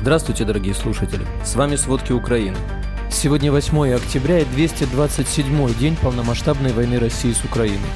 Здравствуйте, дорогие слушатели! С вами «Сводки Украины». Сегодня 8 октября и 227 день полномасштабной войны России с Украиной.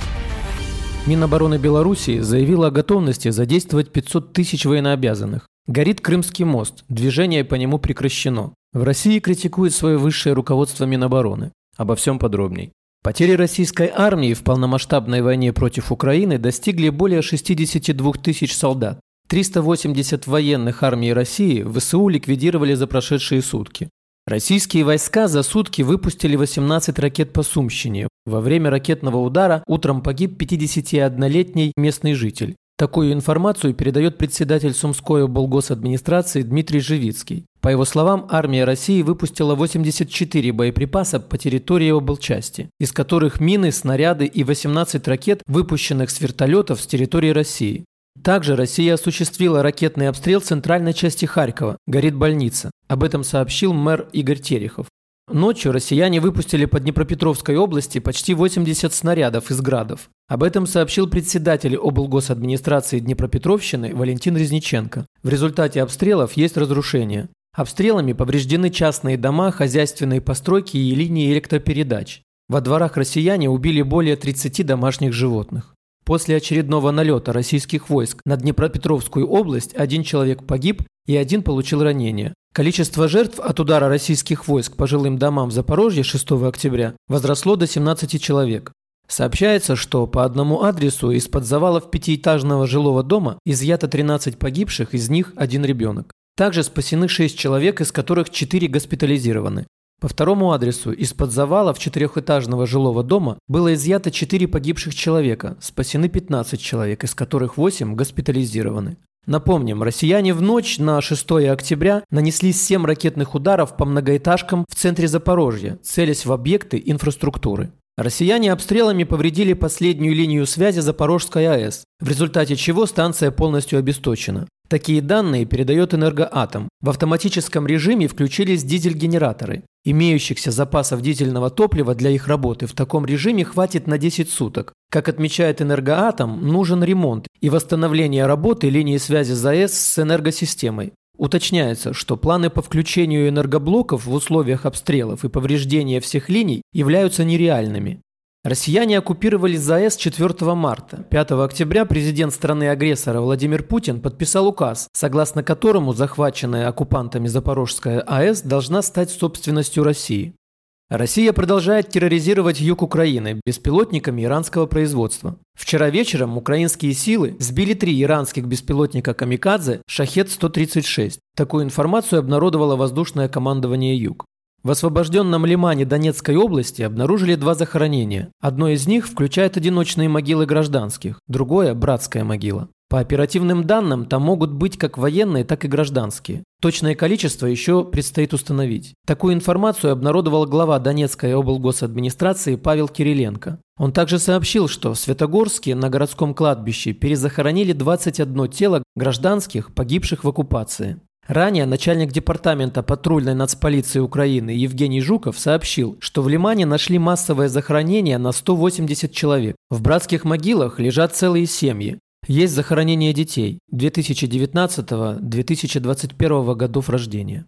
Минобороны Белоруссии заявила о готовности задействовать 500 тысяч военнообязанных. Горит Крымский мост, движение по нему прекращено. В России критикует свое высшее руководство Минобороны. Обо всем подробней. Потери российской армии в полномасштабной войне против Украины достигли более 62 тысяч солдат. 380 военных армий России ВСУ ликвидировали за прошедшие сутки. Российские войска за сутки выпустили 18 ракет по Сумщине. Во время ракетного удара утром погиб 51-летний местный житель. Такую информацию передает председатель Сумской облгосадминистрации Дмитрий Живицкий. По его словам, армия России выпустила 84 боеприпаса по территории облчасти, из которых мины, снаряды и 18 ракет, выпущенных с вертолетов с территории России. Также Россия осуществила ракетный обстрел центральной части Харькова. Горит больница. Об этом сообщил мэр Игорь Терехов. Ночью россияне выпустили по Днепропетровской области почти 80 снарядов из градов. Об этом сообщил председатель облгосадминистрации Днепропетровщины Валентин Резниченко. В результате обстрелов есть разрушения. Обстрелами повреждены частные дома, хозяйственные постройки и линии электропередач. Во дворах россияне убили более 30 домашних животных. После очередного налета российских войск на Днепропетровскую область один человек погиб и один получил ранение. Количество жертв от удара российских войск по жилым домам в Запорожье 6 октября возросло до 17 человек. Сообщается, что по одному адресу из-под завалов пятиэтажного жилого дома изъято 13 погибших, из них один ребенок. Также спасены 6 человек, из которых 4 госпитализированы. По второму адресу из-под завалов четырехэтажного жилого дома было изъято 4 погибших человека, спасены 15 человек, из которых 8 госпитализированы. Напомним, россияне в ночь на 6 октября нанесли 7 ракетных ударов по многоэтажкам в центре Запорожья, целясь в объекты инфраструктуры. Россияне обстрелами повредили последнюю линию связи Запорожской АЭС, в результате чего станция полностью обесточена. Такие данные передает Энергоатом. В автоматическом режиме включились дизель-генераторы. Имеющихся запасов дизельного топлива для их работы в таком режиме хватит на 10 суток. Как отмечает Энергоатом, нужен ремонт и восстановление работы линии связи ЗАЭС с энергосистемой. Уточняется, что планы по включению энергоблоков в условиях обстрелов и повреждения всех линий являются нереальными. Россияне оккупировали ЗАЭС 4 марта. 5 октября президент страны-агрессора Владимир Путин подписал указ, согласно которому захваченная оккупантами Запорожская АЭС должна стать собственностью России. Россия продолжает терроризировать юг Украины беспилотниками иранского производства. Вчера вечером украинские силы сбили три иранских беспилотника «Камикадзе» «Шахет-136». Такую информацию обнародовало воздушное командование «Юг». В освобожденном Лимане Донецкой области обнаружили два захоронения. Одно из них включает одиночные могилы гражданских, другое – братская могила. По оперативным данным, там могут быть как военные, так и гражданские. Точное количество еще предстоит установить. Такую информацию обнародовал глава Донецкой облгосадминистрации Павел Кириленко. Он также сообщил, что в Светогорске на городском кладбище перезахоронили 21 тело гражданских, погибших в оккупации. Ранее начальник департамента патрульной нацполиции Украины Евгений Жуков сообщил, что в Лимане нашли массовое захоронение на 180 человек. В братских могилах лежат целые семьи. Есть захоронение детей 2019-2021 годов рождения.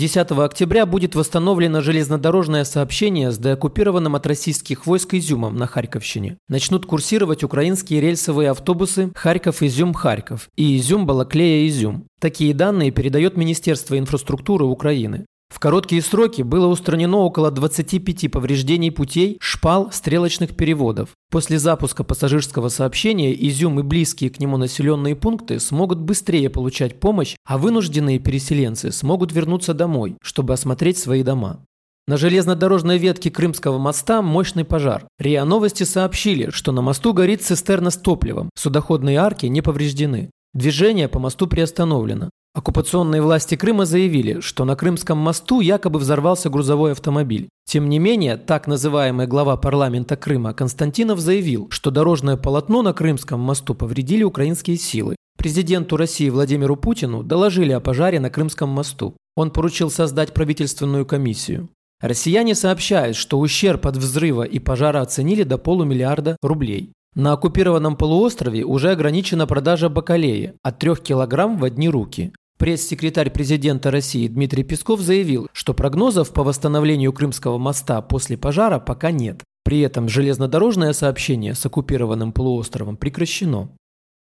10 октября будет восстановлено железнодорожное сообщение с деоккупированным от российских войск Изюмом на Харьковщине. Начнут курсировать украинские рельсовые автобусы Харьков-Изюм-Харьков и Изюм-Балаклея-Изюм. Такие данные передает Министерство инфраструктуры Украины. В короткие сроки было устранено около 25 повреждений путей, шпал, стрелочных переводов. После запуска пассажирского сообщения Изюм и близкие к нему населенные пункты смогут быстрее получать помощь, а вынужденные переселенцы смогут вернуться домой, чтобы осмотреть свои дома. На железнодорожной ветке Крымского моста мощный пожар. РИА Новости сообщили, что на мосту горит цистерна с топливом, судоходные арки не повреждены. Движение по мосту приостановлено. Оккупационные власти Крыма заявили, что на Крымском мосту якобы взорвался грузовой автомобиль. Тем не менее, так называемый глава парламента Крыма Константинов заявил, что дорожное полотно на Крымском мосту повредили украинские силы. Президенту России Владимиру Путину доложили о пожаре на Крымском мосту. Он поручил создать правительственную комиссию. Россияне сообщают, что ущерб от взрыва и пожара оценили до полумиллиарда рублей. На оккупированном полуострове уже ограничена продажа бакалеи от 3 кг в одни руки. Пресс-секретарь президента России Дмитрий Песков заявил, что прогнозов по восстановлению Крымского моста после пожара пока нет. При этом железнодорожное сообщение с оккупированным полуостровом прекращено.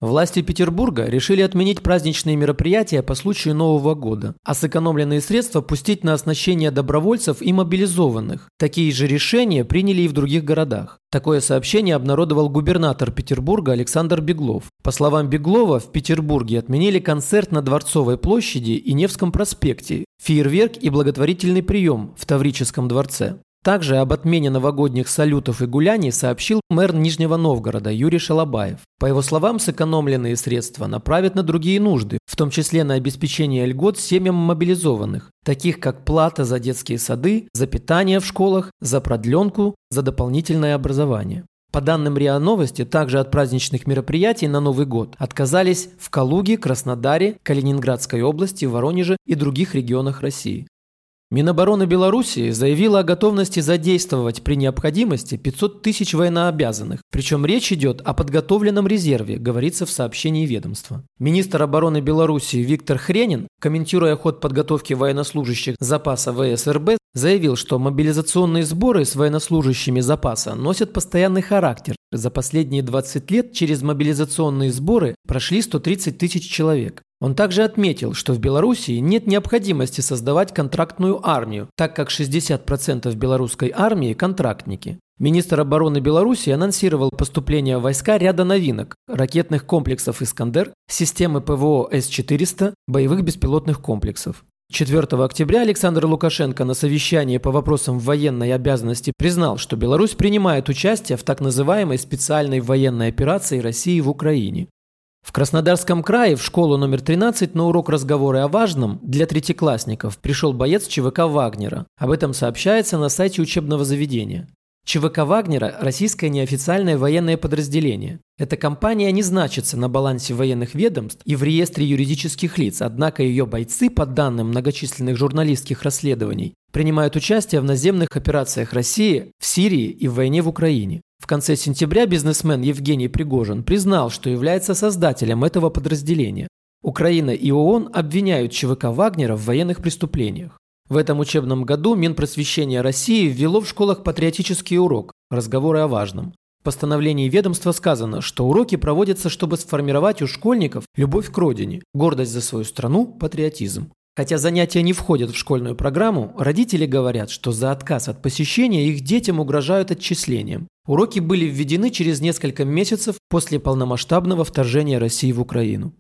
Власти Петербурга решили отменить праздничные мероприятия по случаю Нового года, а сэкономленные средства пустить на оснащение добровольцев и мобилизованных. Такие же решения приняли и в других городах. Такое сообщение обнародовал губернатор Петербурга Александр Беглов. По словам Беглова, в Петербурге отменили концерт на Дворцовой площади и Невском проспекте, фейерверк и благотворительный прием в Таврическом дворце. Также об отмене новогодних салютов и гуляний сообщил мэр Нижнего Новгорода Юрий Шалабаев. По его словам, сэкономленные средства направят на другие нужды, в том числе на обеспечение льгот семьям мобилизованных, таких как плата за детские сады, за питание в школах, за продленку, за дополнительное образование. По данным РИА Новости, также от праздничных мероприятий на Новый год отказались в Калуге, Краснодаре, Калининградской области, Воронеже и других регионах России. Минобороны Белоруссии заявила о готовности задействовать при необходимости 500 тысяч военнообязанных, причем речь идет о подготовленном резерве, говорится в сообщении ведомства. Министр обороны Белоруссии Виктор Хренин, комментируя ход подготовки военнослужащих запаса ВСРБ, заявил, что мобилизационные сборы с военнослужащими запаса носят постоянный характер. За последние 20 лет через мобилизационные сборы прошли 130 тысяч человек. Он также отметил, что в Белоруссии нет необходимости создавать контрактную армию, так как 60% белорусской армии – контрактники. Министр обороны Беларуси анонсировал поступление войска ряда новинок – ракетных комплексов «Искандер», системы ПВО С-400, боевых беспилотных комплексов. 4 октября Александр Лукашенко на совещании по вопросам военной обязанности признал, что Беларусь принимает участие в так называемой специальной военной операции России в Украине. В Краснодарском крае в школу номер 13 на урок разговоры о важном для третьеклассников пришел боец ЧВК Вагнера. Об этом сообщается на сайте учебного заведения. ЧВК Вагнера – российское неофициальное военное подразделение. Эта компания не значится на балансе военных ведомств и в реестре юридических лиц, однако ее бойцы, по данным многочисленных журналистских расследований, принимают участие в наземных операциях России, в Сирии и в войне в Украине. В конце сентября бизнесмен Евгений Пригожин признал, что является создателем этого подразделения. Украина и ООН обвиняют ЧВК Вагнера в военных преступлениях. В этом учебном году Минпросвещение России ввело в школах патриотический урок «Разговоры о важном». В постановлении ведомства сказано, что уроки проводятся, чтобы сформировать у школьников любовь к родине, гордость за свою страну, патриотизм. Хотя занятия не входят в школьную программу, родители говорят, что за отказ от посещения их детям угрожают отчислением. Уроки были введены через несколько месяцев после полномасштабного вторжения России в Украину.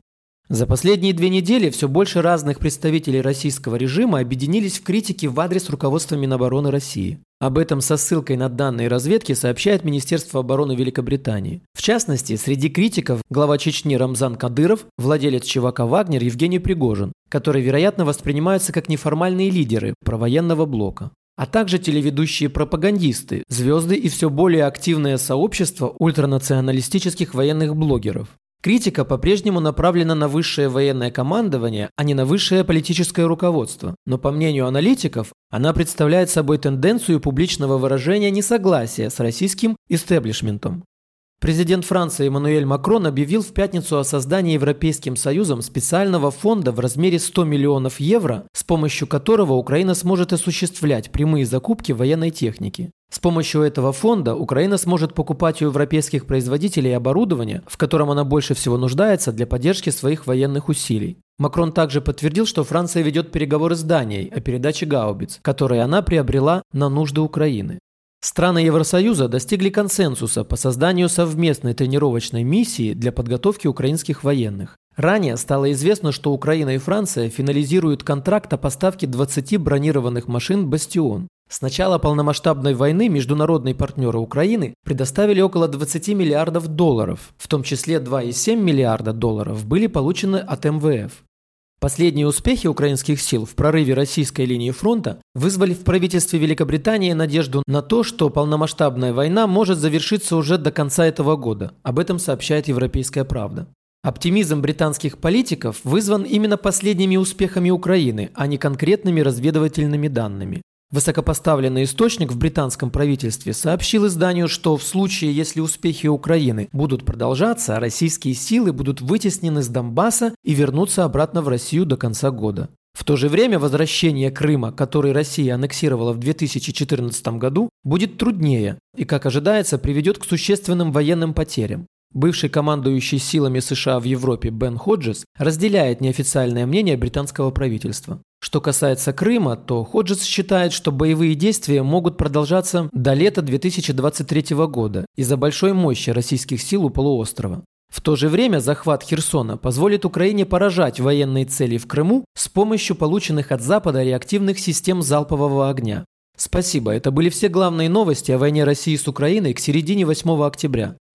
За последние две недели все больше разных представителей российского режима объединились в критике в адрес руководства Минобороны России. Об этом со ссылкой на данные разведки сообщает Министерство обороны Великобритании. В частности, среди критиков глава Чечни Рамзан Кадыров, владелец ЧВК «Вагнер» Евгений Пригожин, которые, вероятно, воспринимаются как неформальные лидеры провоенного блока а также телеведущие пропагандисты, звезды и все более активное сообщество ультранационалистических военных блогеров. Критика по-прежнему направлена на высшее военное командование, а не на высшее политическое руководство. Но по мнению аналитиков, она представляет собой тенденцию публичного выражения несогласия с российским истеблишментом. Президент Франции Эммануэль Макрон объявил в пятницу о создании Европейским Союзом специального фонда в размере 100 миллионов евро, с помощью которого Украина сможет осуществлять прямые закупки военной техники. С помощью этого фонда Украина сможет покупать у европейских производителей оборудование, в котором она больше всего нуждается для поддержки своих военных усилий. Макрон также подтвердил, что Франция ведет переговоры с Данией о передаче гаубиц, которые она приобрела на нужды Украины. Страны Евросоюза достигли консенсуса по созданию совместной тренировочной миссии для подготовки украинских военных. Ранее стало известно, что Украина и Франция финализируют контракт о поставке 20 бронированных машин «Бастион». С начала полномасштабной войны международные партнеры Украины предоставили около 20 миллиардов долларов, в том числе 2,7 миллиарда долларов были получены от МВФ. Последние успехи украинских сил в прорыве российской линии фронта вызвали в правительстве Великобритании надежду на то, что полномасштабная война может завершиться уже до конца этого года. Об этом сообщает Европейская правда. Оптимизм британских политиков вызван именно последними успехами Украины, а не конкретными разведывательными данными. Высокопоставленный источник в британском правительстве сообщил изданию, что в случае, если успехи Украины будут продолжаться, российские силы будут вытеснены с Донбасса и вернутся обратно в Россию до конца года. В то же время возвращение Крыма, который Россия аннексировала в 2014 году, будет труднее и, как ожидается, приведет к существенным военным потерям. Бывший командующий силами США в Европе Бен Ходжес разделяет неофициальное мнение британского правительства. Что касается Крыма, то Ходжес считает, что боевые действия могут продолжаться до лета 2023 года из-за большой мощи российских сил у полуострова. В то же время захват Херсона позволит Украине поражать военные цели в Крыму с помощью полученных от Запада реактивных систем залпового огня. Спасибо, это были все главные новости о войне России с Украиной к середине 8 октября.